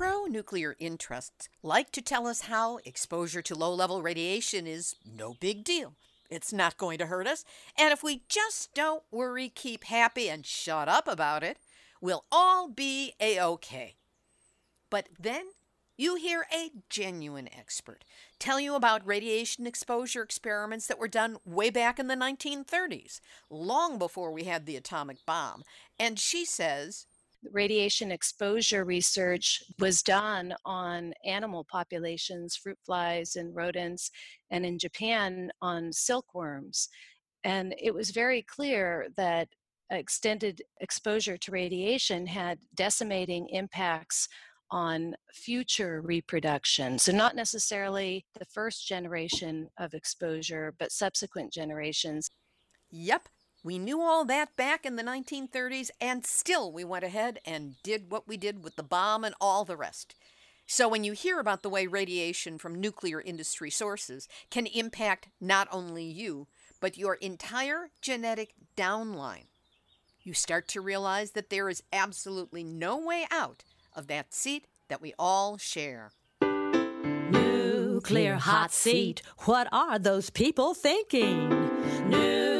pro nuclear interests like to tell us how exposure to low level radiation is no big deal. It's not going to hurt us, and if we just don't worry, keep happy, and shut up about it, we'll all be a okay. But then you hear a genuine expert tell you about radiation exposure experiments that were done way back in the 1930s, long before we had the atomic bomb. And she says, radiation exposure research was done on animal populations, fruit flies and rodents, and in Japan on silkworms. And it was very clear that extended exposure to radiation had decimating impacts on future reproduction. So, not necessarily the first generation of exposure, but subsequent generations. Yep, we knew all that back in the 1930s, and still we went ahead and did what we did with the bomb and all the rest. So, when you hear about the way radiation from nuclear industry sources can impact not only you, but your entire genetic downline, you start to realize that there is absolutely no way out of that seat that we all share. Nuclear hot seat. What are those people thinking? Nuclear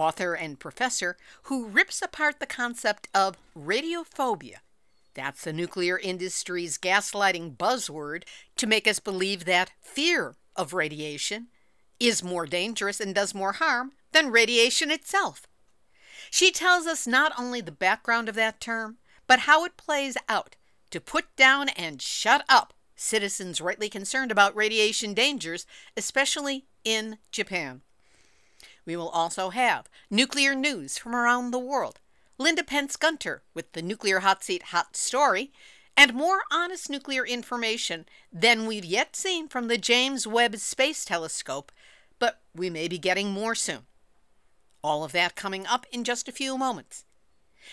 author and professor who rips apart the concept of radiophobia. That's the nuclear industry's gaslighting buzzword to make us believe that fear of radiation is more dangerous and does more harm than radiation itself. She tells us not only the background of that term, but how it plays out to put down and shut up citizens rightly concerned about radiation dangers, especially in Japan. We will also have nuclear news from around the world, Linda Pentz Gunter with the Nuclear Hot Seat Hot Story, and more honest nuclear information than we've yet seen from the James Webb Space Telescope, but we may be getting more soon. All of that coming up in just a few moments.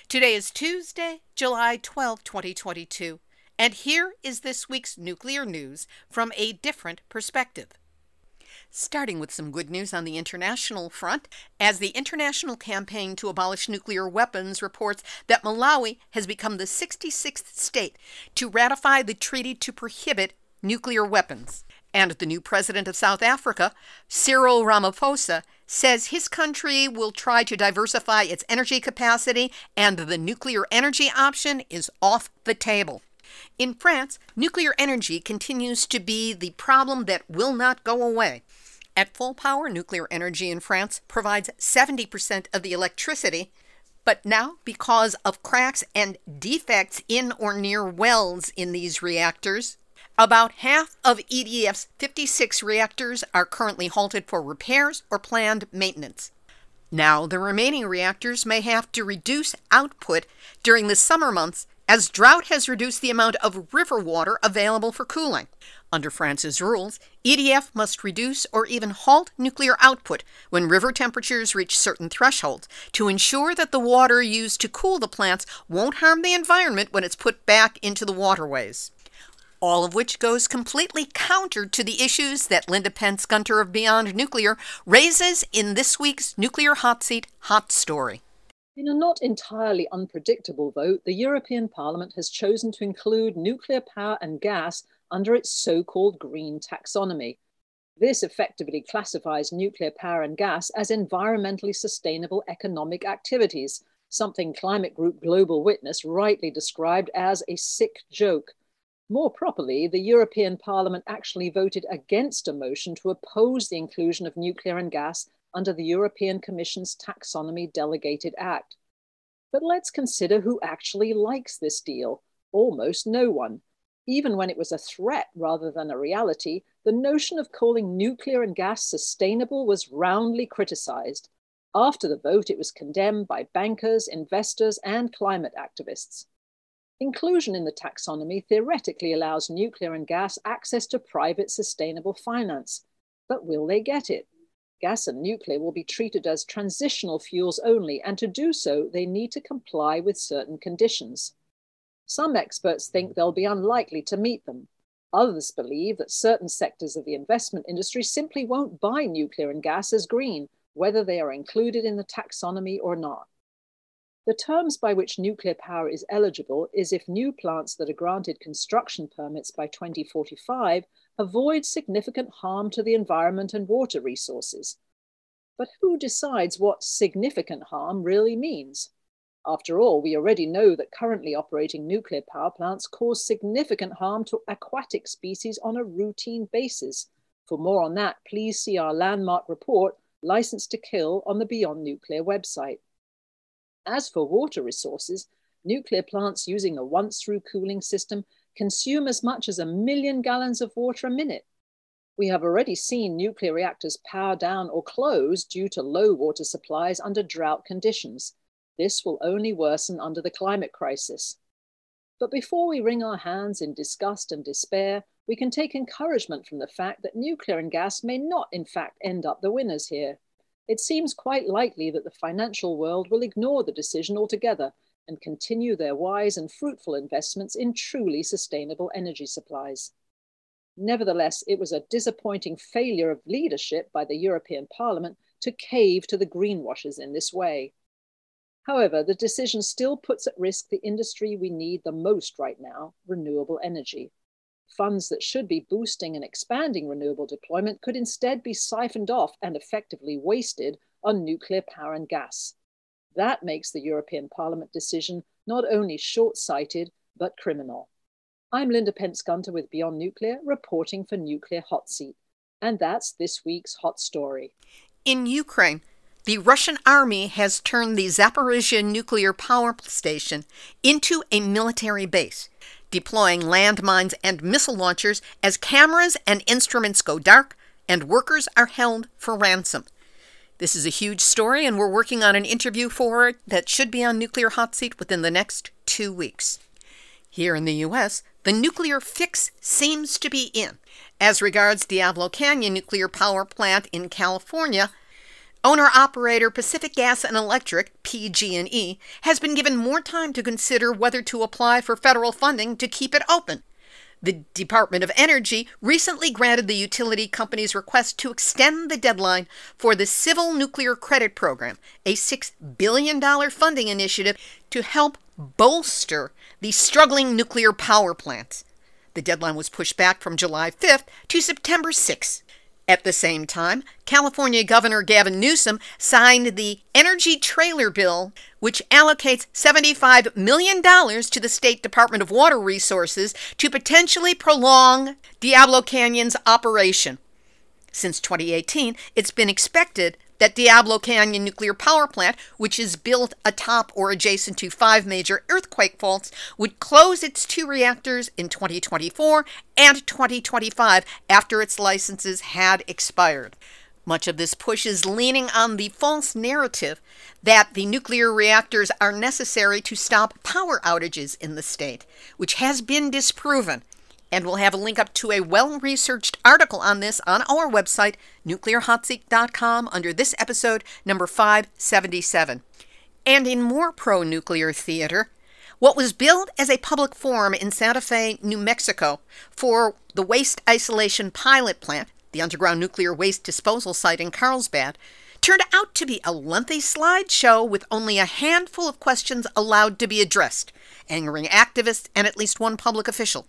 Today is Tuesday, July 12, 2022. And here is this week's nuclear news from a different perspective. Starting with some good news on the international front, as the International Campaign to Abolish Nuclear Weapons reports that Malawi has become the 66th state to ratify the treaty to prohibit nuclear weapons. And the new president of South Africa, Cyril Ramaphosa, says his country will try to diversify its energy capacity and the nuclear energy option is off the table. In France, nuclear energy continues to be the problem that will not go away. At full power, nuclear energy in France provides 70% of the electricity, but now, because of cracks and defects in or near welds in these reactors, about half of EDF's 56 reactors are currently halted for repairs or planned maintenance. Now, the remaining reactors may have to reduce output during the summer months as drought has reduced the amount of river water available for cooling. Under France's rules, EDF must reduce or even halt nuclear output when river temperatures reach certain thresholds to ensure that the water used to cool the plants won't harm the environment when it's put back into the waterways. All of which goes completely counter to the issues that Linda Pentz Gunter of Beyond Nuclear raises in this week's Nuclear Hot Seat Hot Story. In a not entirely unpredictable vote, the European Parliament has chosen to include nuclear power and gas under its so called green taxonomy. This effectively classifies nuclear power and gas as environmentally sustainable economic activities, something climate group Global Witness rightly described as a sick joke. More properly, the European Parliament actually voted against a motion to oppose the inclusion of nuclear and gas under the European Commission's Taxonomy Delegated Act. But let's consider who actually likes this deal. Almost no one. Even when it was a threat rather than a reality, the notion of calling nuclear and gas sustainable was roundly criticized. After the vote, it was condemned by bankers, investors, and climate activists. Inclusion in the taxonomy theoretically allows nuclear and gas access to private sustainable finance. But will they get it? Gas and nuclear will be treated as transitional fuels only, and to do so, they need to comply with certain conditions. Some experts think they'll be unlikely to meet them. Others believe that certain sectors of the investment industry simply won't buy nuclear and gas as green, whether they are included in the taxonomy or not. The terms by which nuclear power is eligible is if new plants that are granted construction permits by 2045 avoid significant harm to the environment and water resources. But who decides what significant harm really means? After all, we already know that currently operating nuclear power plants cause significant harm to aquatic species on a routine basis. For more on that, please see our landmark report, License to Kill, on the Beyond Nuclear website. As for water resources, nuclear plants using a once through cooling system consume as much as a million gallons of water a minute. We have already seen nuclear reactors power down or close due to low water supplies under drought conditions. This will only worsen under the climate crisis. But before we wring our hands in disgust and despair, we can take encouragement from the fact that nuclear and gas may not, in fact, end up the winners here it seems quite likely that the financial world will ignore the decision altogether and continue their wise and fruitful investments in truly sustainable energy supplies. Nevertheless, it was a disappointing failure of leadership by the European Parliament to cave to the greenwashers in this way. However, the decision still puts at risk the industry we need the most right now renewable energy funds that should be boosting and expanding renewable deployment could instead be siphoned off and effectively wasted on nuclear power and gas. That makes the European Parliament decision not only short sighted, but criminal. I'm Linda Pentz Gunter with Beyond Nuclear, reporting for Nuclear Hot Seat. And that's this week's hot story. In Ukraine, the Russian army has turned the Zaporizhia nuclear power station into a military base deploying landmines and missile launchers as cameras and instruments go dark and workers are held for ransom. This is a huge story, and we're working on an interview for it that should be on Nuclear Hot Seat within the next two weeks. Here in the U.S., the nuclear fix seems to be in. As regards Diablo Canyon Nuclear Power Plant in California, Owner operator Pacific Gas and Electric, PG&E, has been given more time to consider whether to apply for federal funding to keep it open. The Department of Energy recently granted the utility company's request to extend the deadline for the Civil Nuclear Credit Program, a $6 billion funding initiative to help bolster the struggling nuclear power plants. The deadline was pushed back from July 5th to September 6th. At the same time, California Governor Gavin Newsom signed the Energy Trailer Bill, which allocates $75 million to the State Department of Water Resources to potentially prolong Diablo Canyon's operation. Since 2018, it's been expected that Diablo Canyon nuclear power plant, which is built atop or adjacent to five major earthquake faults, would close its two reactors in 2024 and 2025 after its licenses had expired. Much of this push is leaning on the false narrative that the nuclear reactors are necessary to stop power outages in the state, which has been disproven and we'll have a link up to a well researched article on this on our website, nuclearhotseat.com, under this episode, number 577. And in more pro nuclear theater, what was billed as a public forum in Santa Fe, New Mexico, for the waste isolation pilot plant, the underground nuclear waste disposal site in Carlsbad, turned out to be a lengthy slideshow with only a handful of questions allowed to be addressed, angering activists and at least one public official.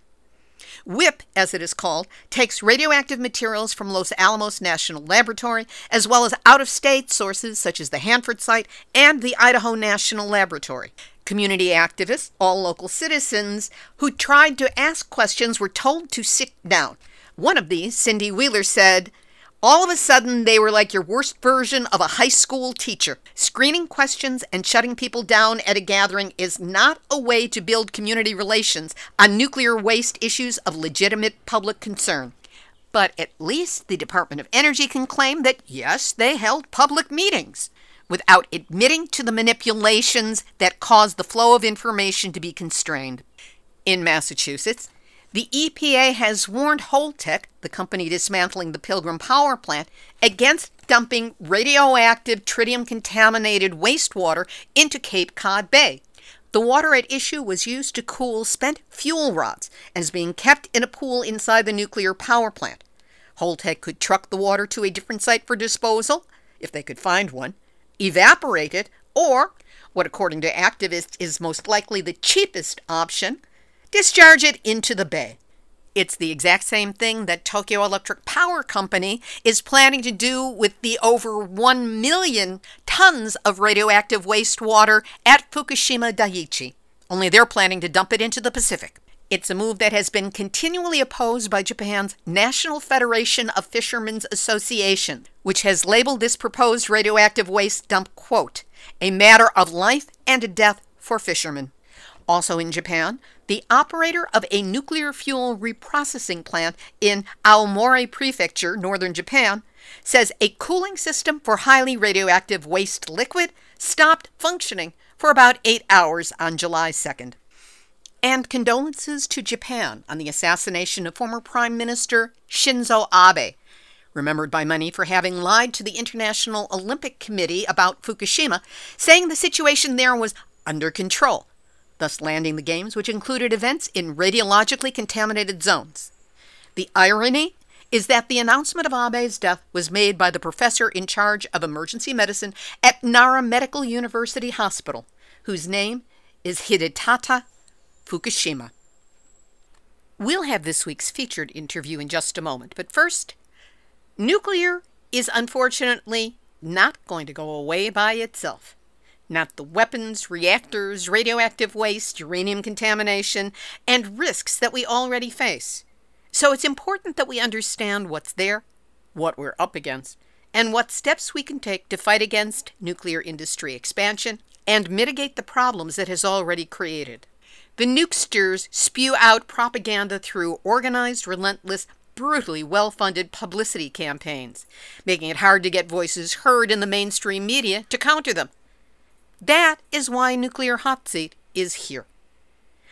WIPP, as it is called, takes radioactive materials from Los Alamos National Laboratory, as well as out of state sources such as the Hanford site and the Idaho National Laboratory. Community activists, all local citizens who tried to ask questions were told to sit down. One of these, Cindy Wheeler, said, all of a sudden, they were like your worst version of a high school teacher. Screening questions and shutting people down at a gathering is not a way to build community relations on nuclear waste issues of legitimate public concern. But at least the Department of Energy can claim that, yes, they held public meetings without admitting to the manipulations that caused the flow of information to be constrained. In Massachusetts, the EPA has warned Holtec, the company dismantling the Pilgrim Power Plant, against dumping radioactive tritium contaminated wastewater into Cape Cod Bay. The water at issue was used to cool spent fuel rods and is being kept in a pool inside the nuclear power plant. Holtec could truck the water to a different site for disposal, if they could find one, evaporate it, or, what according to activists is most likely the cheapest option, discharge it into the bay. It's the exact same thing that Tokyo Electric Power Company is planning to do with the over 1 million tons of radioactive wastewater at Fukushima Daiichi. Only they're planning to dump it into the Pacific. It's a move that has been continually opposed by Japan's National Federation of Fishermen's Association, which has labeled this proposed radioactive waste dump, quote, a matter of life and death for fishermen. Also in Japan, the operator of a nuclear fuel reprocessing plant in Aomori Prefecture, northern Japan, says a cooling system for highly radioactive waste liquid stopped functioning for about eight hours on July 2nd. And condolences to Japan on the assassination of former Prime Minister Shinzo Abe, remembered by many for having lied to the International Olympic Committee about Fukushima, saying the situation there was under control thus landing the games, which included events in radiologically contaminated zones. The irony is that the announcement of Abe's death was made by the professor in charge of emergency medicine at Nara Medical University Hospital, whose name is Hidetada Fukushima. We'll have this week's featured interview in just a moment, but first, nuclear is unfortunately not going to go away by itself not the weapons, reactors, radioactive waste, uranium contamination, and risks that we already face. So it's important that we understand what's there, what we're up against, and what steps we can take to fight against nuclear industry expansion and mitigate the problems it has already created. The nukesters spew out propaganda through organized, relentless, brutally well funded publicity campaigns, making it hard to get voices heard in the mainstream media to counter them. That is why Nuclear Hot Seat is here.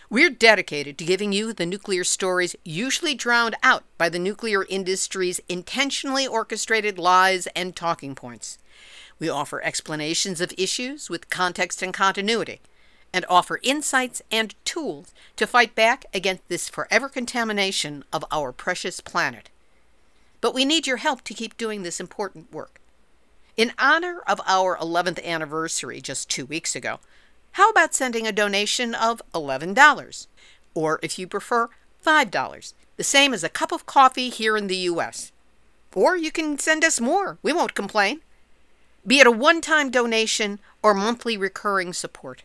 We're dedicated to giving you the nuclear stories usually drowned out by the nuclear industry's intentionally orchestrated lies and talking points. We offer explanations of issues with context and continuity, and offer insights and tools to fight back against this forever contamination of our precious planet. But we need your help to keep doing this important work. In honor of our 11th anniversary just two weeks ago, how about sending a donation of $11? Or if you prefer, $5, the same as a cup of coffee here in the U.S. Or you can send us more, we won't complain. Be it a one time donation or monthly recurring support,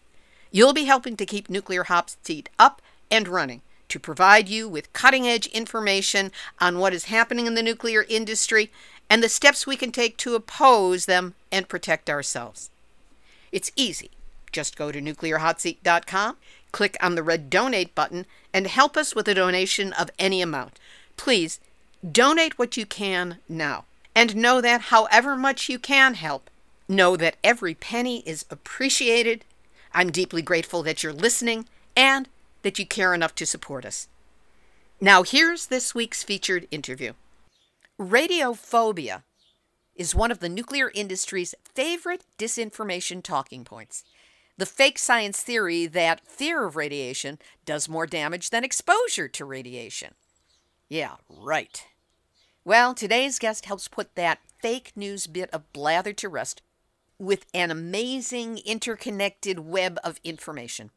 you'll be helping to keep Nuclear Hot Seat up and running to provide you with cutting edge information on what is happening in the nuclear industry and the steps we can take to oppose them and protect ourselves. It's easy. Just go to nuclearhotseat.com, click on the red donate button, and help us with a donation of any amount. Please donate what you can now. And know that however much you can help, know that every penny is appreciated. I'm deeply grateful that you're listening and that you care enough to support us. Now, here's this week's featured interview. Radiophobia is one of the nuclear industry's favorite disinformation talking points. The fake science theory that fear of radiation does more damage than exposure to radiation. Yeah, right. Well, today's guest helps put that fake news bit of blather to rest with an amazing interconnected web of information.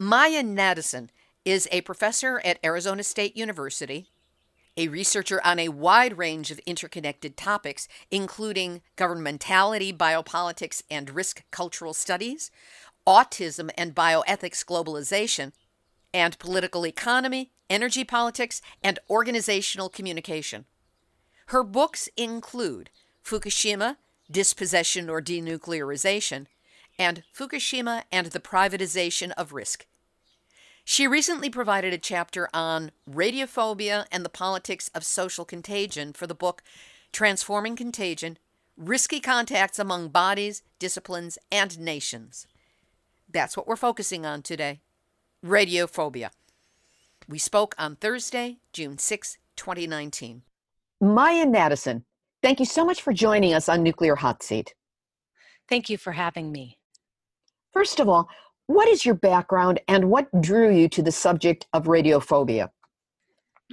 Majia Nadesan is a professor at Arizona State University a researcher on a wide range of interconnected topics, including governmentality, biopolitics, and risk cultural studies, Autism and Bioethics Globalization, and Political Economy, Energy Politics, and Organizational Communication. Her books include Fukushima, Dispossession or Denuclearization, and Fukushima and the Privatization of Risk. She recently provided a chapter on radiophobia and the politics of social contagion for the book Transforming Contagion Risky Contacts Among Bodies, Disciplines, and Nations. That's what we're focusing on today radiophobia. We spoke on Thursday, June 6, 2019. Majia Nadesan, thank you so much for joining us on Nuclear Hot Seat. Thank you for having me. First of all, what is your background and what drew you to the subject of radiophobia?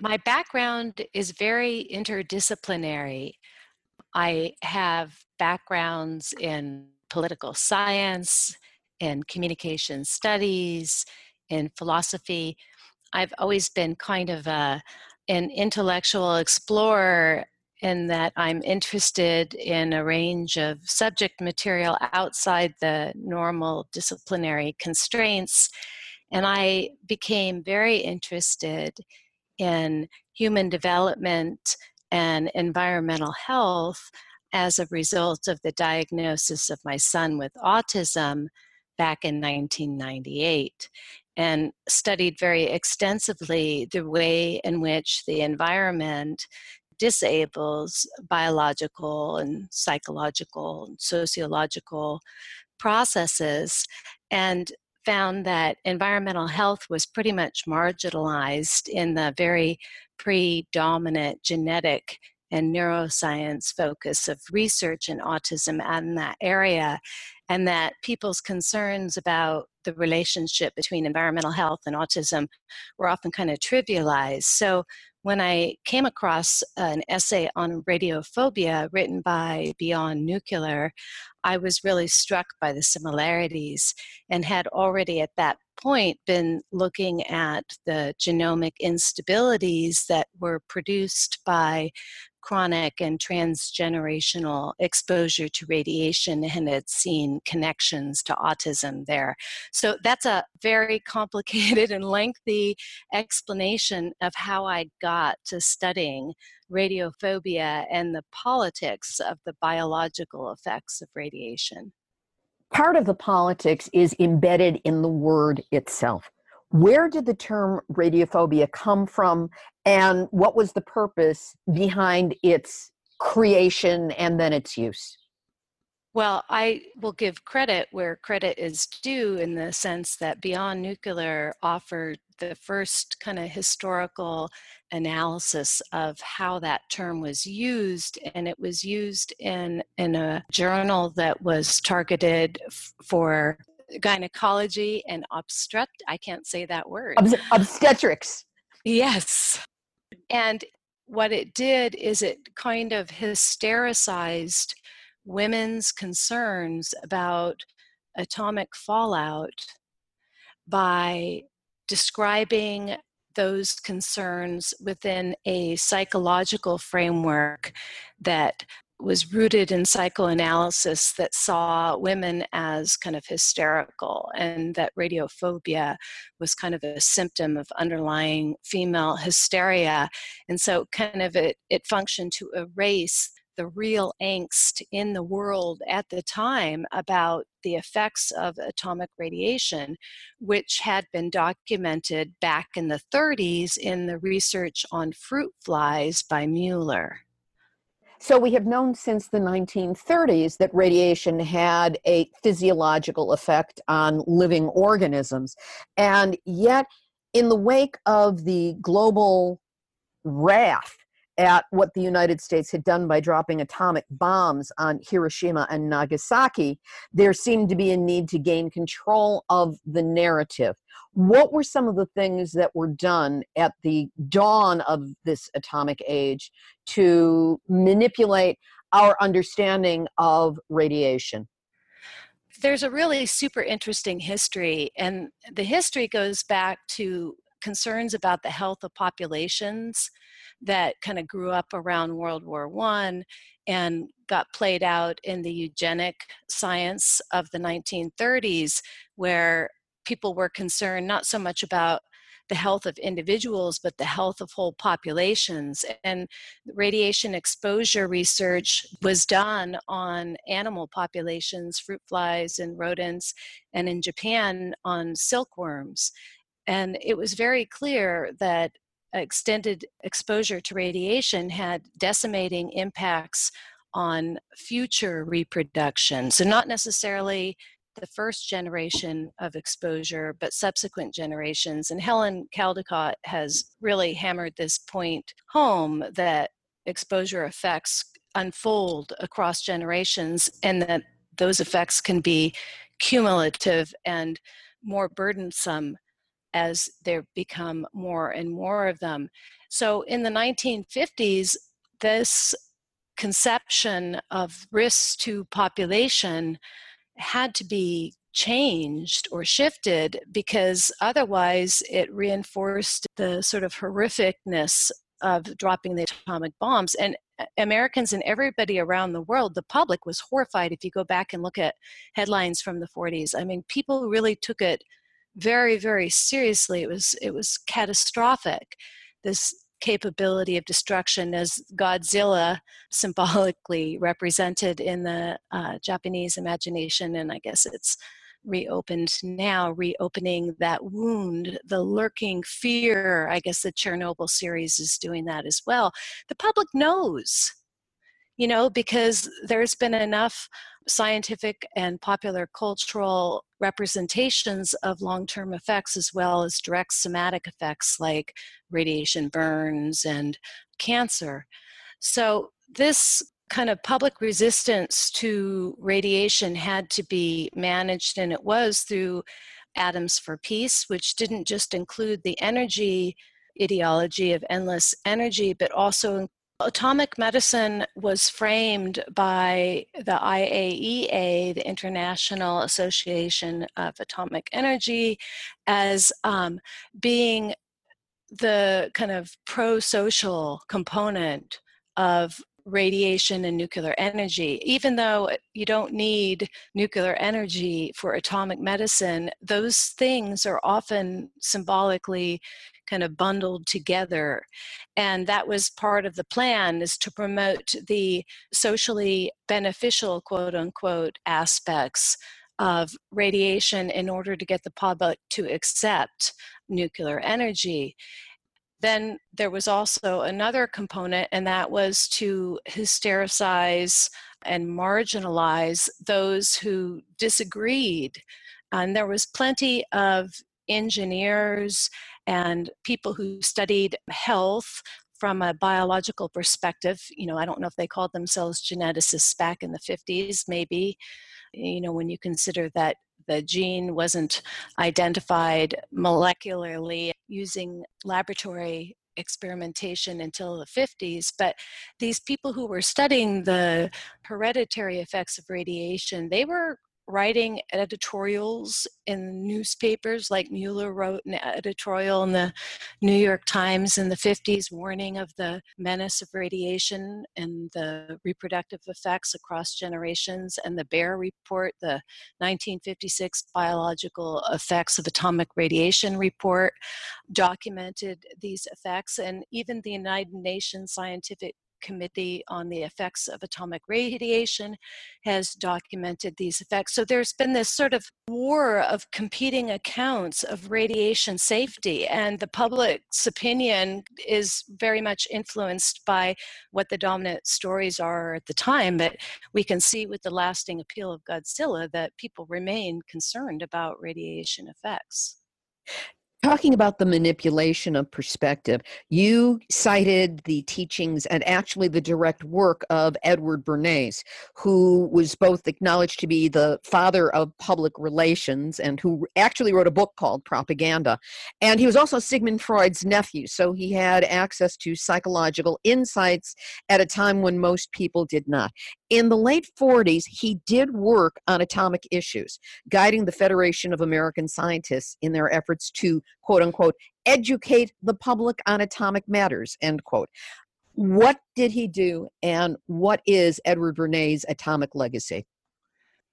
My background is very interdisciplinary. I have backgrounds in political science, in communication studies, in philosophy. I've always been kind of a, an intellectual explorer in that I'm interested in a range of subject material outside the normal disciplinary constraints. And I became very interested in human development and environmental health as a result of the diagnosis of my son with autism back in 1998 and studied very extensively the way in which the environment disables biological and psychological and sociological processes and found that environmental health was pretty much marginalized in the very predominant genetic and neuroscience focus of research in autism and that area, and that people's concerns about the relationship between environmental health and autism were often kind of trivialized. So when I came across an essay on radiophobia written by Beyond Nuclear, I was really struck by the similarities and had already at that point been looking at the genomic instabilities that were produced by chronic and transgenerational exposure to radiation and had seen connections to autism there. So that's a very complicated and lengthy explanation of how I got to studying radiophobia and the politics of the biological effects of radiation. Part of the politics is embedded in the word itself. Where did the term radiophobia come from, and what was the purpose behind its creation and then its use? Well, I will give credit where credit is due in the sense that Beyond Nuclear offered the first kind of historical analysis of how that term was used, and it was used in, in a journal that was targeted f- for gynecology and obstet I can't say that word. obstetrics. Yes. And what it did is it kind of hystericized women's concerns about atomic fallout by describing those concerns within a psychological framework that was rooted in psychoanalysis that saw women as kind of hysterical and that radiophobia was kind of a symptom of underlying female hysteria and so kind of it, it functioned to erase the real angst in the world at the time about the effects of atomic radiation, which had been documented back in the 30s in the research on fruit flies by Muller. So we have known since the 1930s that radiation had a physiological effect on living organisms. And yet, in the wake of the global wrath at what the United States had done by dropping atomic bombs on Hiroshima and Nagasaki, there seemed to be a need to gain control of the narrative. What were some of the things that were done at the dawn of this atomic age to manipulate our understanding of radiation? There's a really super interesting history, and the history goes back to concerns about the health of populations that kind of grew up around World War One and got played out in the eugenic science of the 1930s, where people were concerned not so much about the health of individuals, but the health of whole populations. And radiation exposure research was done on animal populations, fruit flies and rodents, and in Japan on silkworms. And it was very clear that extended exposure to radiation had decimating impacts on future reproduction. So, not necessarily the first generation of exposure, but subsequent generations. And Helen Caldicott has really hammered this point home that exposure effects unfold across generations and that those effects can be cumulative and more burdensome as there become more and more of them. So in the 1950s, this conception of risks to population had to be changed or shifted because otherwise it reinforced the sort of horrificness of dropping the atomic bombs. And uh, Americans and everybody around the world, the public was horrified if you go back and look at headlines from the 40s. I mean, people really took it very, very seriously. It was it was catastrophic. This capability of destruction as Godzilla symbolically represented in the uh, Japanese imagination, and I guess it's reopened now, reopening that wound, the lurking fear. I guess the Chernobyl series is doing that as well. The public knows, you know, because there's been enough scientific and popular cultural representations of long term effects as well as direct somatic effects like radiation burns and cancer. So, this kind of public resistance to radiation had to be managed, and it was through Atoms for Peace, which didn't just include the energy ideology of endless energy, but also Atomic medicine was framed by the IAEA, the International Association of Atomic Energy, as um, being the kind of pro social component of radiation and nuclear energy. Even though you don't need nuclear energy for atomic medicine, those things are often symbolically kind of bundled together. And that was part of the plan is to promote the socially beneficial, quote unquote, aspects of radiation in order to get the public to accept nuclear energy. Then there was also another component, and that was to hystericize and marginalize those who disagreed. And there was plenty of engineers and people who studied health from a biological perspective. You know, I don't know if they called themselves geneticists back in the 50s, maybe, you know, when you consider that the gene wasn't identified molecularly using laboratory experimentation until the 50s but these people who were studying the hereditary effects of radiation they were writing editorials in newspapers like Muller wrote an editorial in the New York Times in the 50s warning of the menace of radiation and the reproductive effects across generations and the BEAR report the 1956 biological effects of atomic radiation report documented these effects and even the United Nations scientific Committee on the Effects of Atomic Radiation has documented these effects. So there's been this sort of war of competing accounts of radiation safety, and the public's opinion is very much influenced by what the dominant stories are at the time. But we can see with the lasting appeal of Godzilla that people remain concerned about radiation effects talking about the manipulation of perspective, you cited the teachings and actually the direct work of Edward Bernays, who was both acknowledged to be the father of public relations and who actually wrote a book called Propaganda. And he was also Sigmund Freud's nephew, so he had access to psychological insights at a time when most people did not. In the late 40s, he did work on atomic issues, guiding the Federation of American Scientists in their efforts to quote unquote, educate the public on atomic matters, end quote. What did he do, and what is Edward Bernays' atomic legacy?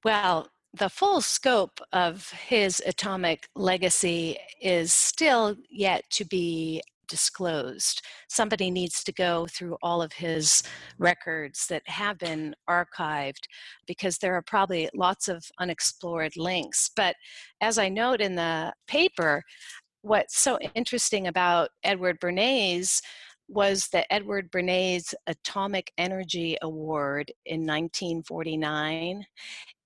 Well, the full scope of his atomic legacy is still yet to be disclosed. Somebody needs to go through all of his records that have been archived because there are probably lots of unexplored links. But as I note in the paper, what's so interesting about Edward Bernays was the Edward Bernays Atomic Energy Award in 1949.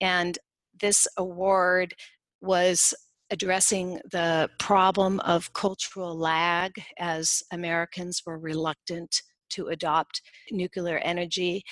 And this award was addressing the problem of cultural lag as Americans were reluctant to adopt nuclear energy.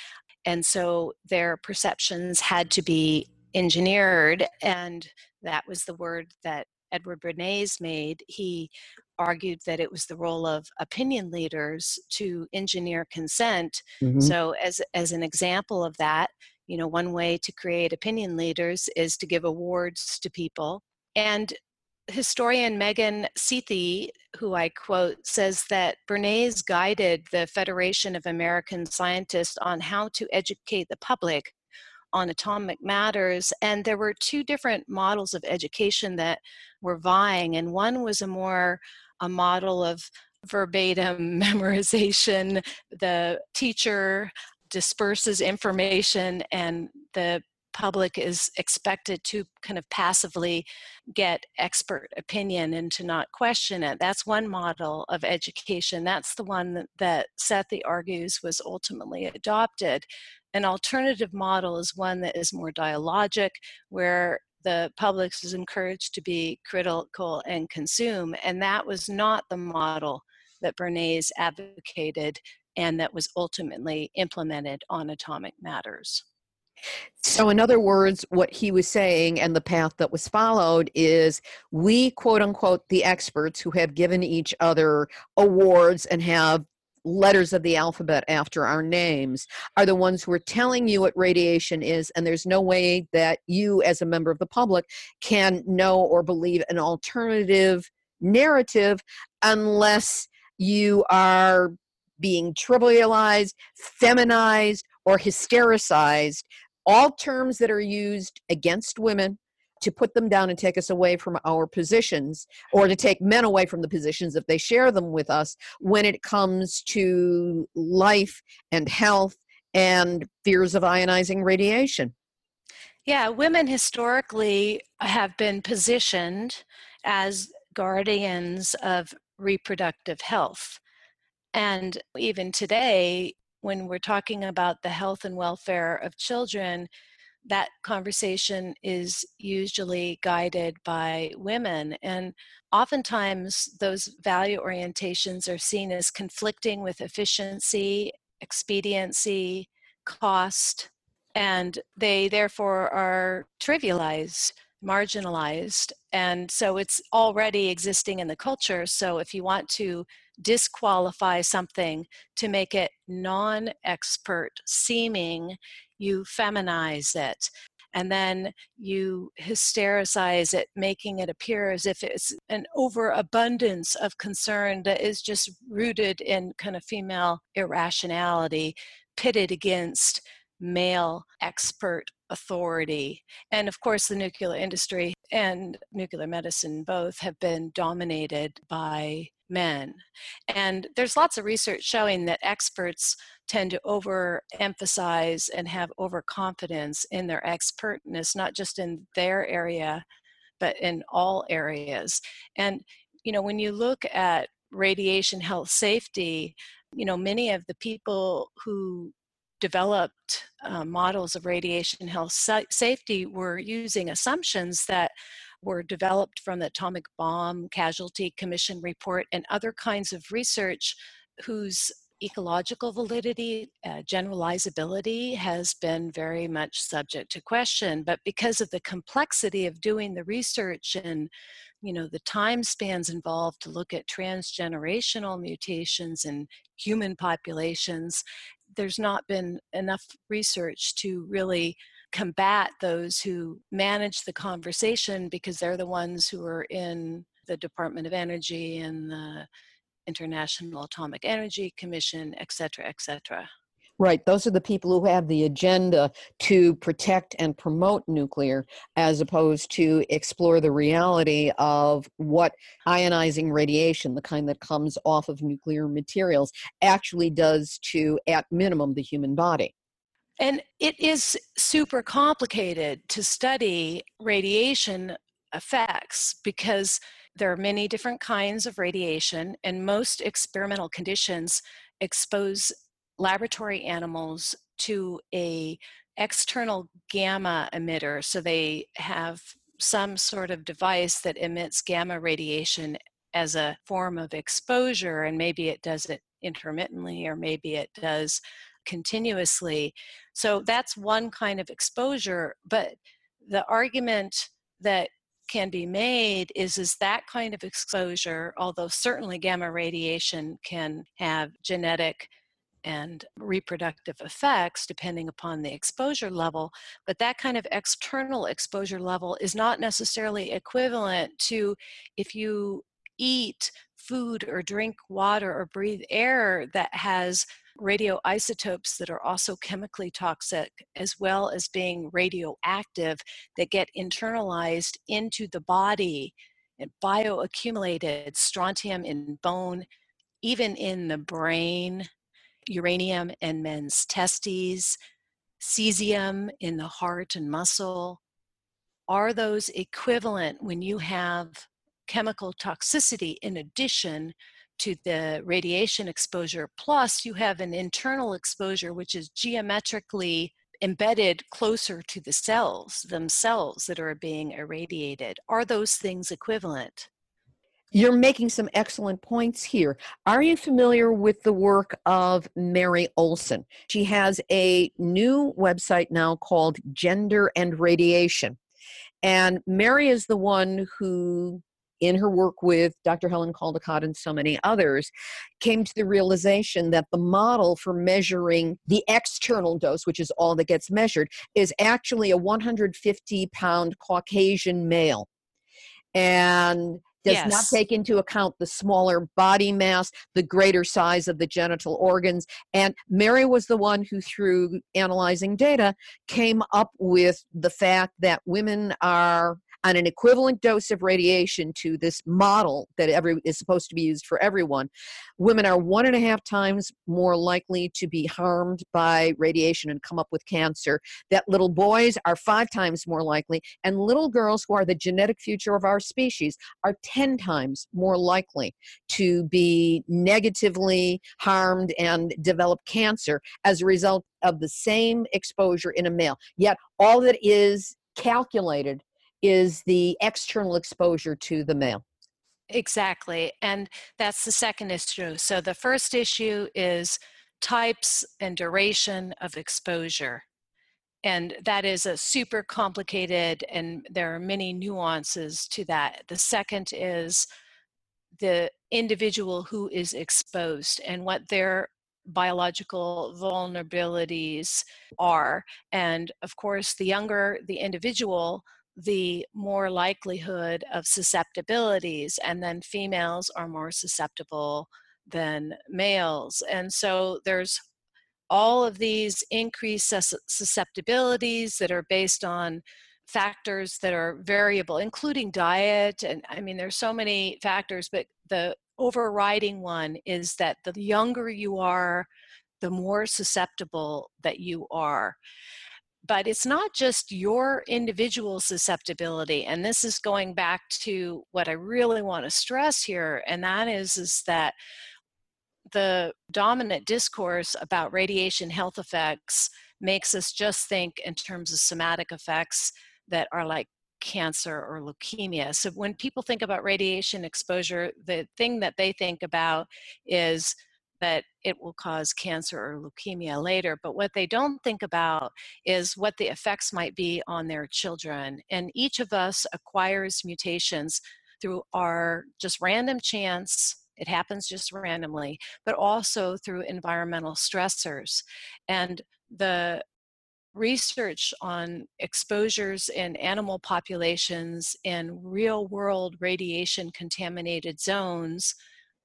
And so their perceptions had to be engineered, and that was the word that Edward Bernays made. He argued that it was the role of opinion leaders to engineer consent. Mm-hmm. So, as, as an example of that, you know, one way to create opinion leaders is to give awards to people. And historian Megan Sethi, who I quote, says that Bernays guided the Federation of American Scientists on how to educate the public on atomic matters. And there were two different models of education that were vying, and one was a more a model of verbatim memorization. The teacher disperses information and the public is expected to kind of passively get expert opinion and to not question it. That's one model of education. That's the one that Sethi argues was ultimately adopted. An alternative model is one that is more dialogic, where the public is encouraged to be critical and consume. And that was not the model that Bernays advocated and that was ultimately implemented on atomic matters. So, in other words, what he was saying and the path that was followed is we, quote unquote, the experts who have given each other awards and have letters of the alphabet after our names are the ones who are telling you what radiation is, and there's no way that you, as a member of the public, can know or believe an alternative narrative unless you are being trivialized, feminized, or hystericized, all terms that are used against women to put them down and take us away from our positions or to take men away from the positions if they share them with us when it comes to life and health and fears of ionizing radiation. Yeah, women historically have been positioned as guardians of reproductive health. And even today, when we're talking about the health and welfare of children, that conversation is usually guided by women. And oftentimes, those value orientations are seen as conflicting with efficiency, expediency, cost, and they therefore are trivialized marginalized. And so it's already existing in the culture. So if you want to disqualify something to make it non expert seeming, you feminize it. And then you hystericize it, making it appear as if it's an overabundance of concern that is just rooted in kind of female irrationality, pitted against male expert authority. And of course, the nuclear industry and nuclear medicine both have been dominated by men. And there's lots of research showing that experts tend to overemphasize and have overconfidence in their expertness, not just in their area, but in all areas. And, you know, when you look at radiation health safety, you know, many of the people who developed uh, models of radiation health sa- safety were using assumptions that were developed from the Atomic Bomb Casualty Commission report and other kinds of research whose ecological validity, uh, generalizability has been very much subject to question. But because of the complexity of doing the research and you know the time spans involved to look at transgenerational mutations in human populations there's not been enough research to really combat those who manage the conversation because they're the ones who are in the Department of Energy and the International Atomic Energy Commission, et cetera, et cetera. Right. Those are the people who have the agenda to protect and promote nuclear as opposed to explore the reality of what ionizing radiation, the kind that comes off of nuclear materials, actually does to, at minimum, the human body. And it is super complicated to study radiation effects because there are many different kinds of radiation, and most experimental conditions expose laboratory animals to a external gamma emitter. So they have some sort of device that emits gamma radiation as a form of exposure and maybe it does it intermittently or maybe it does continuously so that's one kind of exposure but the argument that can be made is is that kind of exposure although certainly gamma radiation can have genetic and reproductive effects depending upon the exposure level. But that kind of external exposure level is not necessarily equivalent to if you eat food or drink water or breathe air that has radioisotopes that are also chemically toxic, as well as being radioactive that get internalized into the body and bioaccumulated strontium in bone, even in the brain, uranium in men's testes, cesium in the heart and muscle. Are those equivalent when you have chemical toxicity in addition to the radiation exposure? Plus, you have an internal exposure which is geometrically embedded closer to the cells themselves that are being irradiated. Are those things equivalent? You're making some excellent points here. Are you familiar with the work of Mary Olson? She has a new website now called Gender and Radiation. And Mary is the one who, in her work with Dr. Helen Caldicott and so many others, came to the realization that the model for measuring the external dose, which is all that gets measured, is actually a 150 pound Caucasian male. And does yes. not take into account the smaller body mass, the greater size of the genital organs. And Mary was the one who, through analyzing data, came up with the fact that women are on an equivalent dose of radiation to this model that every is supposed to be used for everyone, women are one and a half times more likely to be harmed by radiation and come up with cancer. That little boys are five times more likely, and little girls who are the genetic future of our species are 10 times more likely to be negatively harmed and develop cancer as a result of the same exposure in a male. Yet all that is calculated is the external exposure to the male. Exactly. And that's the second issue. So the first issue is types and duration of exposure. And that is a super complicated, and there are many nuances to that. The second is the individual who is exposed and what their biological vulnerabilities are. And of course, the younger the individual, the more likelihood of susceptibilities, and then females are more susceptible than males. And so there's all of these increased susceptibilities that are based on factors that are variable, including diet. And I mean, there's so many factors, but the overriding one is that the younger you are, the more susceptible that you are but it's not just your individual susceptibility and this is going back to what i really want to stress here and that is is that the dominant discourse about radiation health effects makes us just think in terms of somatic effects that are like cancer or leukemia. So when people think about radiation exposure, the thing that they think about is that it will cause cancer or leukemia later. But what they don't think about is what the effects might be on their children. And each of us acquires mutations through our just random chance. It happens just randomly, but also through environmental stressors. And the research on exposures in animal populations in real world radiation contaminated zones,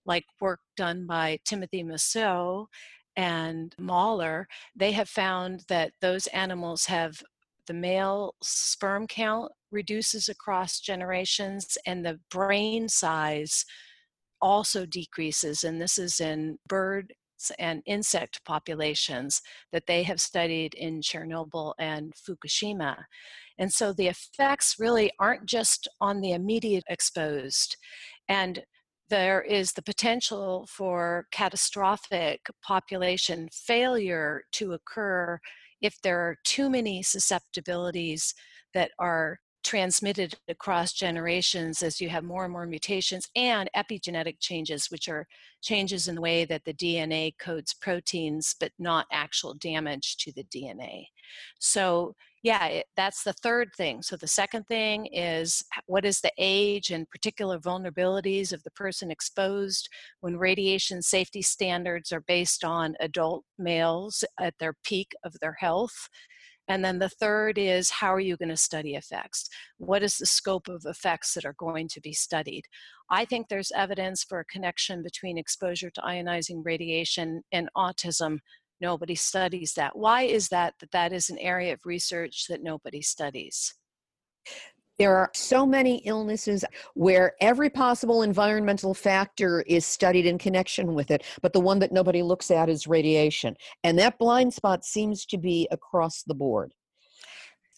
like work done by Timothy Mousseau and Mahler, they have found that those animals have the male sperm count reduces across generations and the brain size also decreases. And this is in bird and insect populations that they have studied in Chernobyl and Fukushima. And so the effects really aren't just on the immediate exposed. And there is the potential for catastrophic population failure to occur if there are too many susceptibilities that are transmitted across generations as you have more and more mutations and epigenetic changes, which are changes in the way that the DNA codes proteins, but not actual damage to the DNA. So, yeah, it, that's the third thing. So, the second thing is what is the age and particular vulnerabilities of the person exposed when radiation safety standards are based on adult males at their peak of their health and then the third is how are you going to study effects? What is the scope of effects that are going to be studied? I think there's evidence for a connection between exposure to ionizing radiation and autism. Nobody studies that. Why is that that that is an area of research that nobody studies? There are so many illnesses where every possible environmental factor is studied in connection with it, but the one that nobody looks at is radiation. And that blind spot seems to be across the board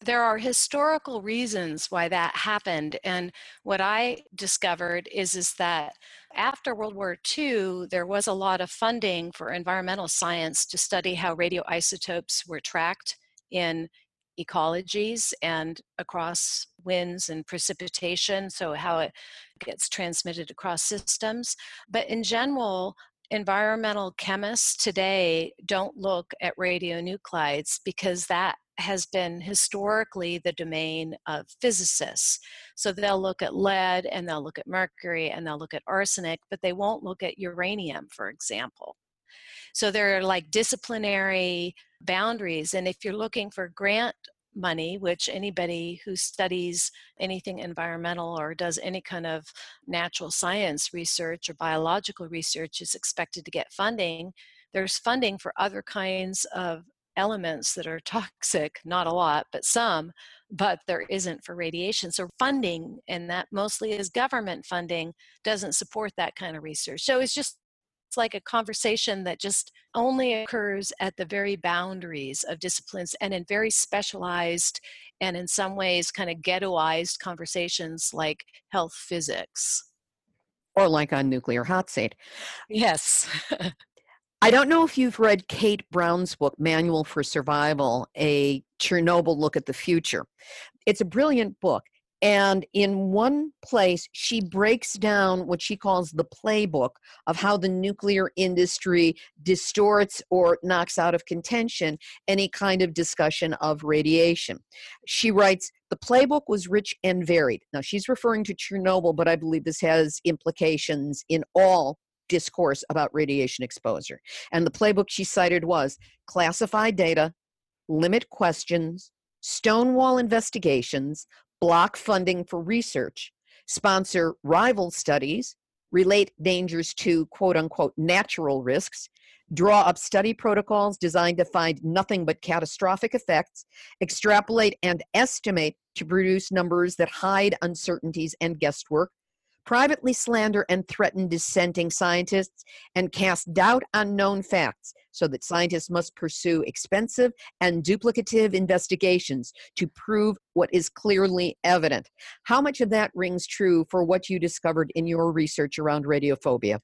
there are historical reasons why that happened and what i discovered is is that after world war ii there was a lot of funding for environmental science to study how radioisotopes were tracked in ecologies and across winds and precipitation, so how it gets transmitted across systems. But in general, environmental chemists today don't look at radionuclides because that has been historically the domain of physicists. So they'll look at lead and they'll look at mercury and they'll look at arsenic, but they won't look at uranium, for example. So there are like disciplinary boundaries. And if you're looking for grant money, which anybody who studies anything environmental or does any kind of natural science research or biological research is expected to get funding, there's funding for other kinds of elements that are toxic, not a lot, but some, but there isn't for radiation. So funding, and that mostly is government funding, doesn't support that kind of research. So it's just it's like a conversation that just only occurs at the very boundaries of disciplines and in very specialized and in some ways kind of ghettoized conversations like health physics. Or like on Nuclear Hot Seat. Yes. I don't know if you've read Kate Brown's book, Manual for Survival, a Chernobyl look at the future. It's a brilliant book. And in one place, she breaks down what she calls the playbook of how the nuclear industry distorts or knocks out of contention any kind of discussion of radiation. She writes, the playbook was rich and varied. Now, she's referring to Chernobyl, but I believe this has implications in all discourse about radiation exposure. And the playbook she cited was classify data, limit questions, stonewall investigations, block funding for research, sponsor rival studies, relate dangers to quote unquote natural risks, draw up study protocols designed to find nothing but catastrophic effects, extrapolate and estimate to produce numbers that hide uncertainties and guesswork, privately slander and threaten dissenting scientists, and cast doubt on known facts so that scientists must pursue expensive and duplicative investigations to prove what is clearly evident. How much of that rings true for what you discovered in your research around radiophobia?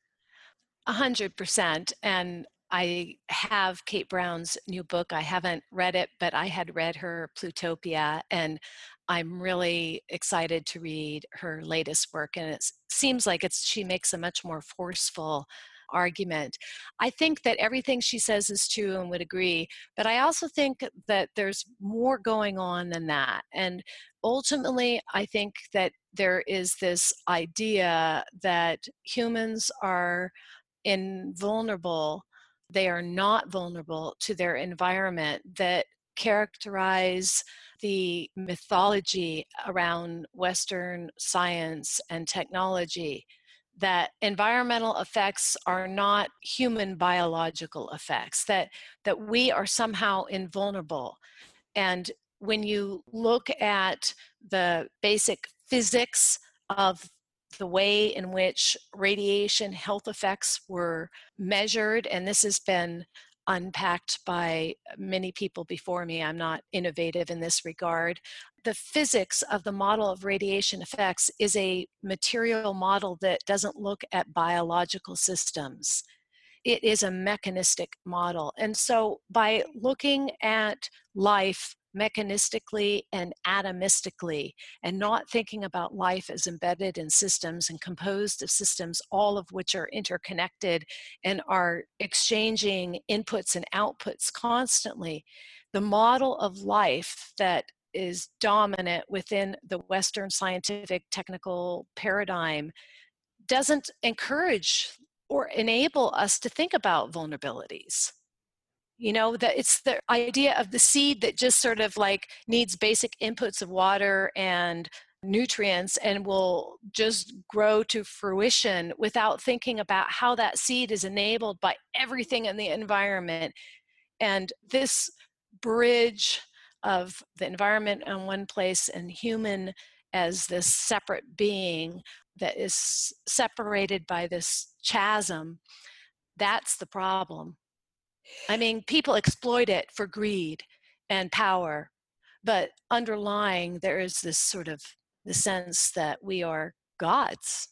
A hundred percent. And I have Kate Brown's new book. I haven't read it, but I had read her Plutopia, and I'm really excited to read her latest work. And it seems like it's she makes a much more forceful argument. I think that everything she says is true and would agree, but I also think that there's more going on than that. And ultimately, I think that there is this idea that humans are invulnerable, they are not vulnerable to their environment, that characterize the mythology around Western science and technology that environmental effects are not human biological effects, that, that we are somehow invulnerable. And when you look at the basic physics of the way in which radiation health effects were measured, and this has been unpacked by many people before me. I'm not innovative in this regard. The physics of the model of radiation effects is a material model that doesn't look at biological systems. It is a mechanistic model. And so by looking at life mechanistically and atomistically and not thinking about life as embedded in systems and composed of systems all of which are interconnected and are exchanging inputs and outputs constantly. The model of life that is dominant within the western scientific technical paradigm doesn't encourage or enable us to think about vulnerabilities you know that it's the idea of the seed that just sort of like needs basic inputs of water and nutrients and will just grow to fruition without thinking about how that seed is enabled by everything in the environment. And this bridge of the environment in one place and human as this separate being that is separated by this chasm that's the problem I mean, people exploit it for greed and power, but underlying there is this sort of the sense that we are gods.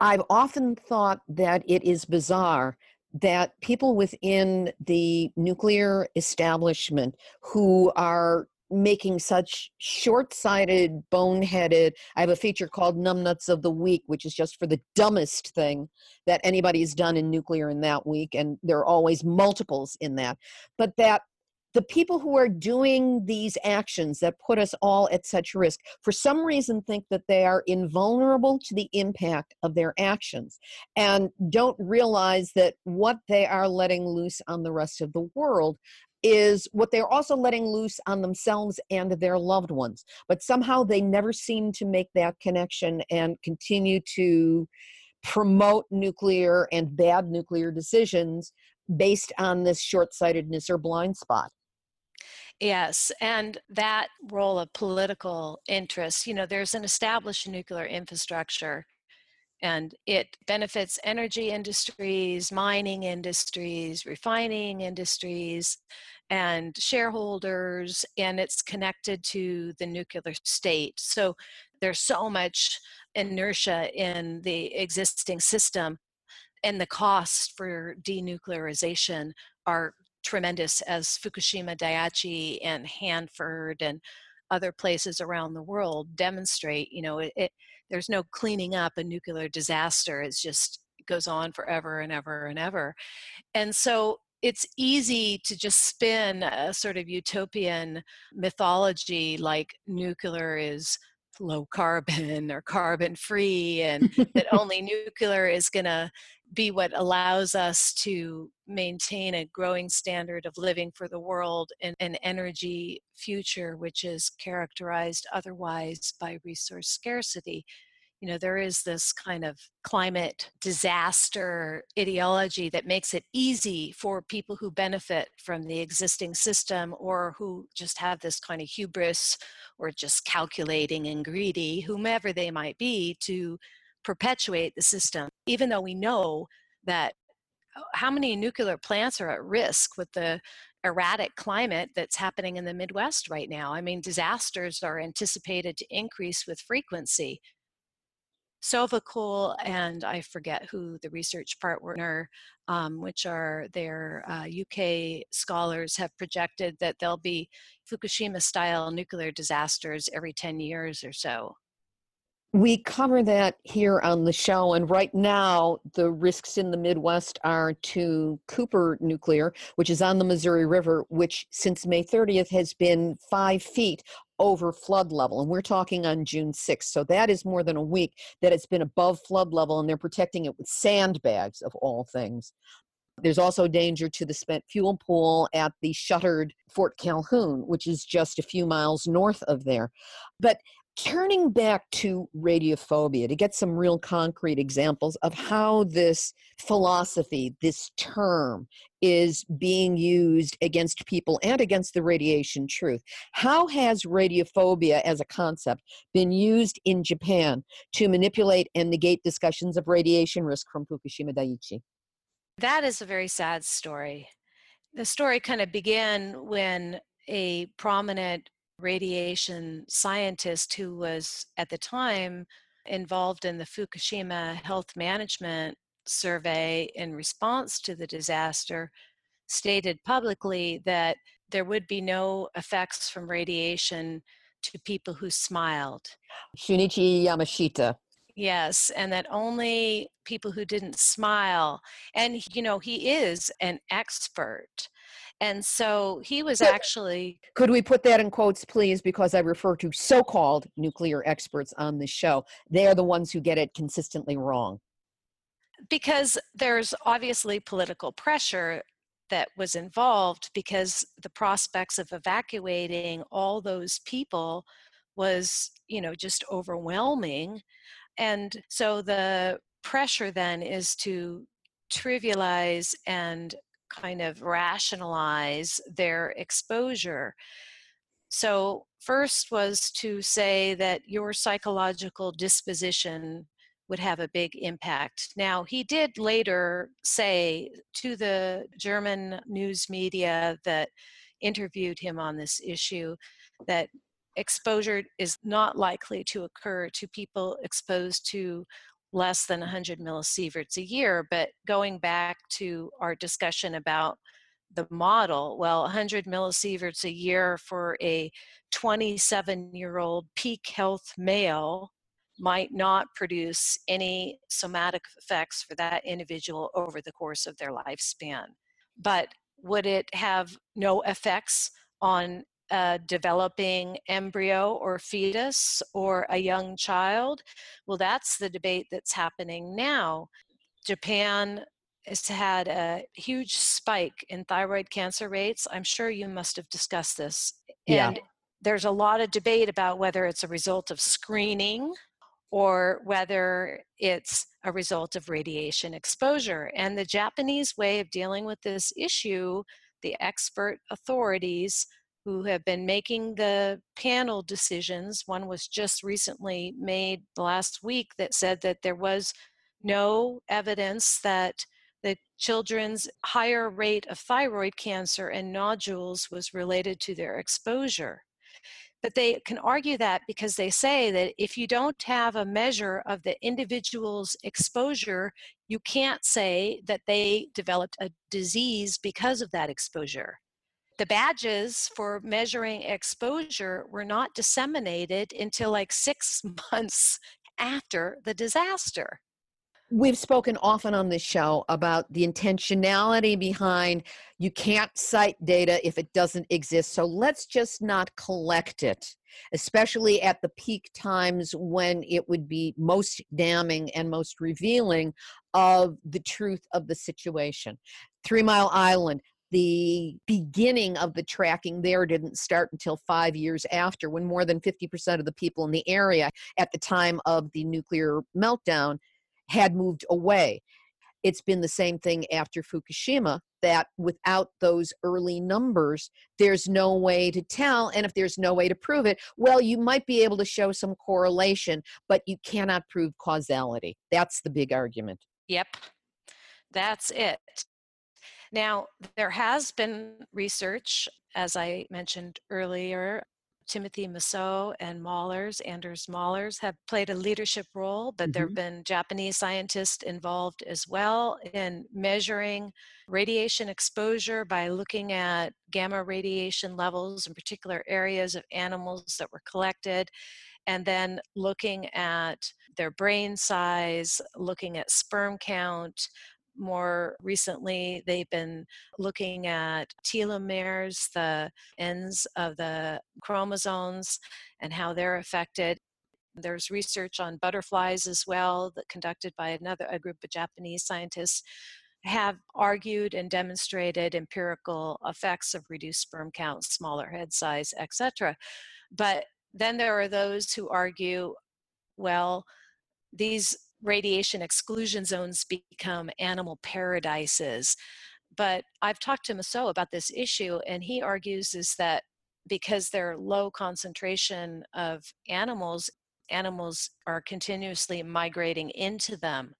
I've often thought that it is bizarre that people within the nuclear establishment who are making such short-sighted boneheaded i have a feature called numbnuts of the week which is just for the dumbest thing that anybody's done in nuclear in that week and there are always multiples in that. But that the people who are doing these actions that put us all at such risk for some reason think that they are invulnerable to the impact of their actions and don't realize that what they are letting loose on the rest of the world is what they're also letting loose on themselves and their loved ones. But somehow they never seem to make that connection and continue to promote nuclear and bad nuclear decisions based on this short sightedness or blind spot. Yes, and that role of political interest, you know, there's an established nuclear infrastructure and it benefits energy industries, mining industries, refining industries, and shareholders, and it's connected to the nuclear state. So there's so much inertia in the existing system, and the costs for denuclearization are tremendous, as Fukushima Daiichi and Hanford and other places around the world demonstrate. You know, it, it there's no cleaning up a nuclear disaster. It's just it goes on forever and ever and ever. And so it's easy to just spin a sort of utopian mythology like nuclear is low carbon or carbon free and that only nuclear is going to be what allows us to maintain a growing standard of living for the world in an energy future which is characterized otherwise by resource scarcity you know there is this kind of climate disaster ideology that makes it easy for people who benefit from the existing system or who just have this kind of hubris or just calculating and greedy whomever they might be to perpetuate the system even though we know that uh, how many nuclear plants are at risk with the erratic climate that's happening in the Midwest right now. I mean, disasters are anticipated to increase with frequency. Sovacool and I forget who the research partner, um, which are their uh, UK scholars, have projected that there'll be Fukushima style nuclear disasters every 10 years or so. We cover that here on the show, and right now the risks in the Midwest are to Cooper Nuclear, which is on the Missouri River, which since May 30th has been five feet over flood level. And we're talking on June 6th. So that is more than a week that it's been above flood level, and they're protecting it with sandbags of all things. There's also danger to the spent fuel pool at the shuttered Fort Calhoun, which is just a few miles north of there. But turning back to radiophobia to get some real concrete examples of how this philosophy, this term, is being used against people and against the radiation truth. How has radiophobia as a concept been used in Japan to manipulate and negate discussions of radiation risk from Fukushima Daiichi? That is a very sad story. The story kind of began when a prominent radiation scientist who was at the time involved in the Fukushima health management survey in response to the disaster stated publicly that there would be no effects from radiation to people who smiled. Shunichi Yamashita. Yes, and that only people who didn't smile, and you know, he is an expert. And so he was Could- actually, Could we put that in quotes, please? Because I refer to so called nuclear experts on this show. They are the ones who get it consistently wrong. because there's obviously political pressure that was involved because the prospects of evacuating all those people was, you know, just overwhelming. And so the pressure then is to trivialize and kind of rationalize their exposure. So, first was to say that your psychological disposition would have a big impact. Now, he did later say to the German news media that interviewed him on this issue that exposure is not likely to occur to people exposed to less than 100 millisieverts a year. But going back to our discussion about the model, well, 100 millisieverts a year for a 27 year old peak health male might not produce any somatic effects for that individual over the course of their lifespan. But would it have no effects on a developing embryo or fetus or a young child? Well, that's the debate that's happening now. Japan has had a huge spike in thyroid cancer rates. I'm sure you must have discussed this. Yeah. And there's a lot of debate about whether it's a result of screening or whether it's a result of radiation exposure. And the Japanese way of dealing with this issue, the expert authorities who have been making the panel decisions, one was just recently made last week that said that there was no evidence that the children's higher rate of thyroid cancer and nodules was related to their exposure. But they can argue that because they say that if you don't have a measure of the individual's exposure, you can't say that they developed a disease because of that exposure. The badges for measuring exposure were not disseminated until like six months after the disaster. We've spoken often on this show about the intentionality behind you can't cite data if it doesn't exist. So let's just not collect it, especially at the peak times when it would be most damning and most revealing of the truth of the situation. Three Mile Island, the beginning of the tracking there didn't start until five years after, when more than 50% of the people in the area at the time of the nuclear meltdown had moved away. It's been the same thing after Fukushima that without those early numbers, there's no way to tell. And if there's no way to prove it, well, you might be able to show some correlation, but you cannot prove causality. That's the big argument. Yep, that's it. Now, there has been research, as I mentioned earlier. Timothy Mousseau and Mahlers, Anders Mahlers, have played a leadership role, but there have mm-hmm. been Japanese scientists involved as well in measuring radiation exposure by looking at gamma radiation levels in particular areas of animals that were collected, and then looking at their brain size, looking at sperm count, more recently, they've been looking at telomeres, the ends of the chromosomes, and how they're affected. There's research on butterflies as well, that conducted by another a group of Japanese scientists. have argued and demonstrated empirical effects of reduced sperm count, smaller head size, etc. But then there are those who argue, well, these radiation exclusion zones become animal paradises. But I've talked to Mousseau about this issue, and he argues is that because they're low concentration of animals, animals are continuously migrating into them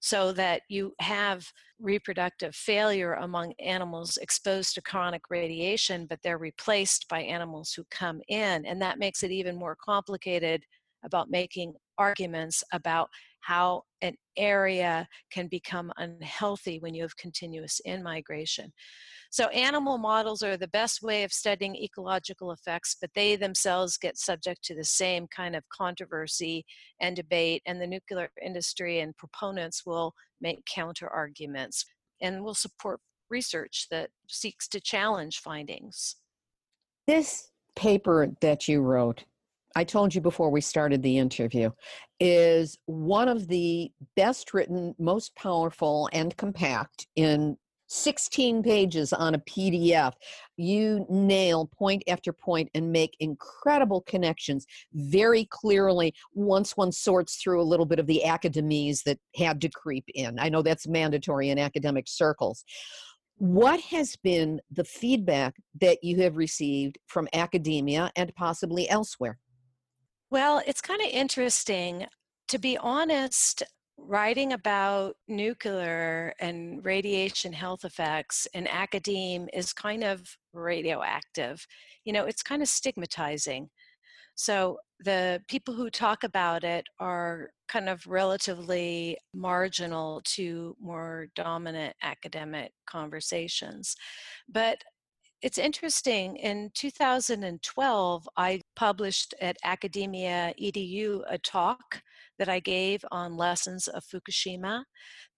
so that you have reproductive failure among animals exposed to chronic radiation, but they're replaced by animals who come in. And that makes it even more complicated about making arguments about how an area can become unhealthy when you have continuous in migration. So, animal models are the best way of studying ecological effects, but they themselves get subject to the same kind of controversy and debate, and the nuclear industry and proponents will make counter arguments and will support research that seeks to challenge findings. This paper that you wrote I told you before we started the interview, is one of the best written, most powerful, and compact in 16 pages on a PDF. You nail point after point and make incredible connections very clearly once one sorts through a little bit of the academies that had to creep in. I know that's mandatory in academic circles. What has been the feedback that you have received from academia and possibly elsewhere? Well, it's kind of interesting. To be honest, writing about nuclear and radiation health effects in academe is kind of radioactive. You know, it's kind of stigmatizing. So the people who talk about it are kind of relatively marginal to more dominant academic conversations. But it's interesting. In 2012, I published at Academia EDU a talk that I gave on lessons of Fukushima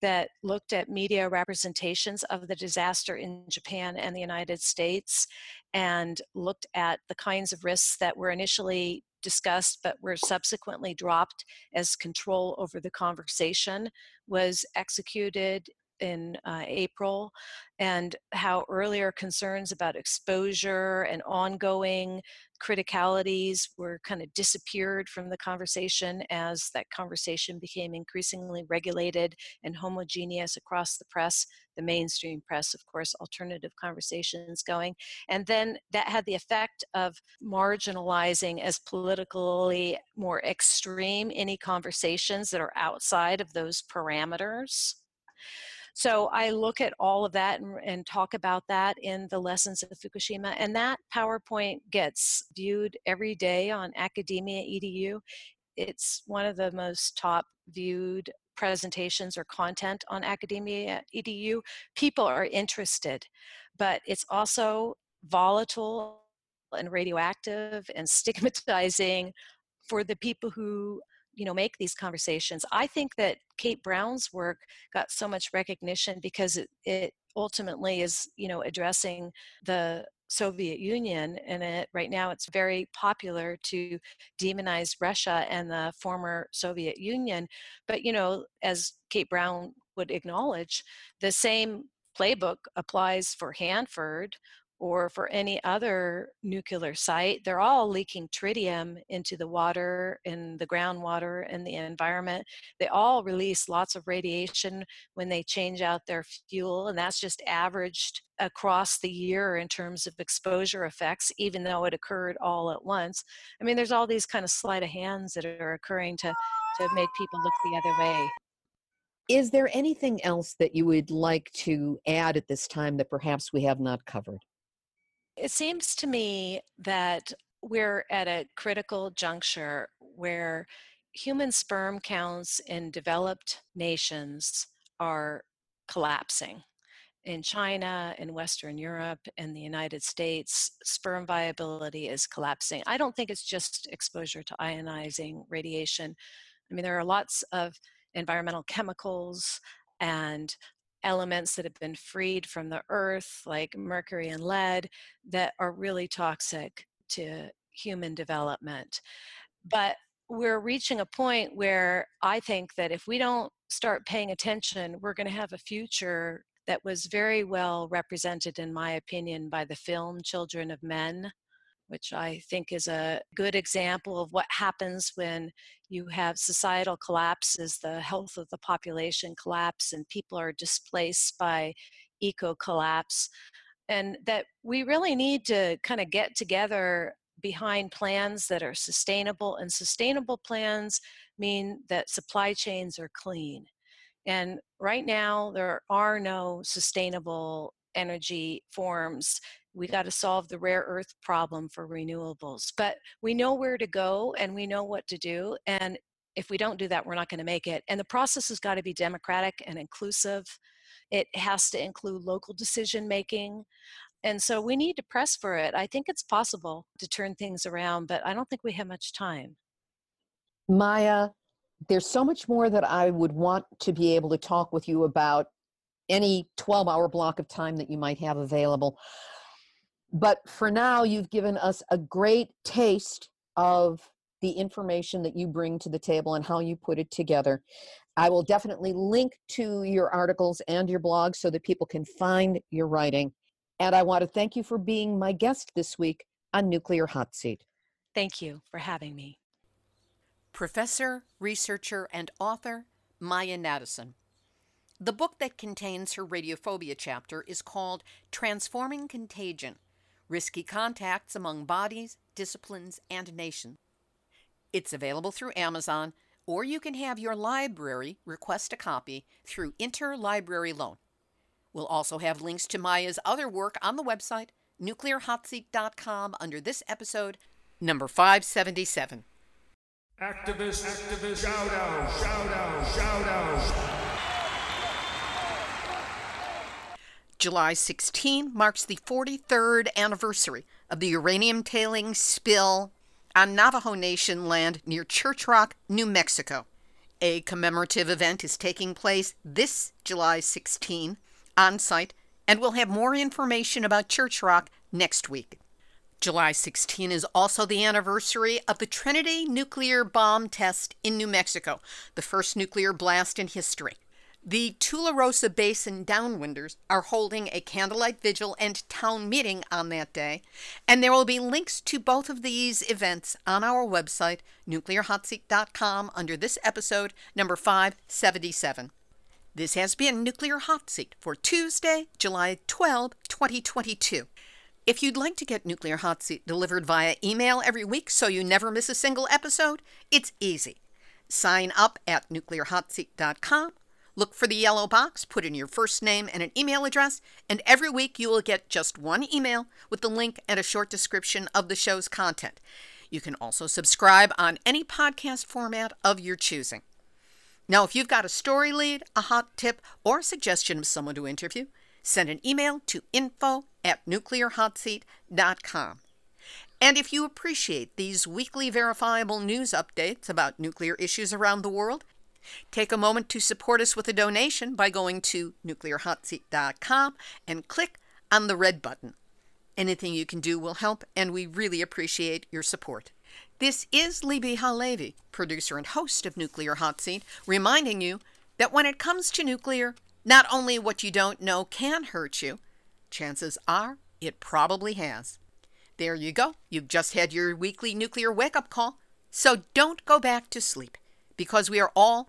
that looked at media representations of the disaster in Japan and the United States and looked at the kinds of risks that were initially discussed but were subsequently dropped as control over the conversation was executed in uh, April, and how earlier concerns about exposure and ongoing criticalities were kind of disappeared from the conversation as that conversation became increasingly regulated and homogeneous across the press, the mainstream press, of course, alternative conversations going. And then that had the effect of marginalizing as politically more extreme any conversations that are outside of those parameters. So I look at all of that and, and, talk about that in the lessons of Fukushima. And that PowerPoint gets viewed every day on Academia EDU. It's one of the most top viewed presentations or content on Academia EDU. People are interested, but it's also volatile and radioactive and stigmatizing for the people who you know make these conversations. I think that kate brown's work got so much recognition because it, it ultimately is you know addressing the soviet union and it right now it's very popular to demonize russia and the former soviet union. But you know as kate brown would acknowledge the same playbook applies for hanford or for any other nuclear site, they're all leaking tritium into the water, in the groundwater, in the environment. They all release lots of radiation when they change out their fuel, and that's just averaged across the year in terms of exposure effects, even though it occurred all at once. I mean, there's all these kind of sleight of hands that are occurring to, to make people look the other way. Is there anything else that you would like to add at this time that perhaps we have not covered? It seems to me that we're at a critical juncture where human sperm counts in developed nations are collapsing. In China, in Western Europe, in the United States, sperm viability is collapsing. I don't think it's just exposure to ionizing radiation. I mean, there are lots of environmental chemicals and elements that have been freed from the earth, like mercury and lead, that are really toxic to human development. But we're reaching a point where I think that if we don't start paying attention, we're going to have a future that was very well represented, in my opinion, by the film Children of Men, which I think is a good example of what happens when you have societal collapses, the health of the population collapse, and people are displaced by eco collapse. And that we really need to kind of get together behind plans that are sustainable, and sustainable plans mean that supply chains are clean. And right now, there are no sustainable energy forms. We got to solve the rare earth problem for renewables. But we know where to go and we know what to do. And if we don't do that, we're not going to make it. And the process has got to be democratic and inclusive. It has to include local decision making. And so we need to press for it. I think it's possible to turn things around, but I don't think we have much time. Majia, there's so much more that I would want to be able to talk with you about any 12 hour block of time that you might have available. But for now, you've given us a great taste of the information that you bring to the table and how you put it together. I will definitely link to your articles and your blog so that people can find your writing. And I want to thank you for being my guest this week on Nuclear Hot Seat. Thank you for having me. Professor, researcher, and author Majia Nadesan. The book that contains her radiophobia chapter is called Transforming Contagion Risky Contacts Among Bodies, Disciplines, and Nations. It's available through Amazon, or you can have your library request a copy through Interlibrary Loan. We'll also have links to Majia's other work on the website, nuclearhotseat.com, under this episode, number 577. Activist, activist, shout out, shout out, shout out. July 16 marks the 43rd anniversary of the uranium tailing spill on Navajo Nation land near Church Rock, New Mexico. A commemorative event is taking place this July 16 on site, and we'll have more information about Church Rock next week. July 16 is also the anniversary of the Trinity nuclear bomb test in New Mexico, the first nuclear blast in history. The Tularosa Basin downwinders are holding a candlelight vigil and town meeting on that day, and there will be links to both of these events on our website, nuclearhotseat.com, under this episode, number 577. This has been Nuclear Hot Seat for Tuesday, July 12, 2022. If you'd like to get Nuclear Hot Seat delivered via email every week so you never miss a single episode, it's easy. Sign up at nuclearhotseat.com, look for the yellow box, put in your first name and an email address, and every week you will get just one email with the link and a short description of the show's content. You can also subscribe on any podcast format of your choosing. Now, if you've got a story lead, a hot tip, or a suggestion of someone to interview, send an email to info at nuclearhotseat.com. And if you appreciate these weekly verifiable news updates about nuclear issues around the world, take a moment to support us with a donation by going to nuclearhotseat.com and click on the red button. Anything you can do will help, and we really appreciate your support. This is Libbe HaLevy, producer and host of Nuclear Hot Seat, reminding you that when it comes to nuclear, not only what you don't know can hurt you, chances are it probably has. There you go. You've just had your weekly nuclear wake up call. So don't go back to sleep because we are all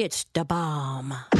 It's the bomb.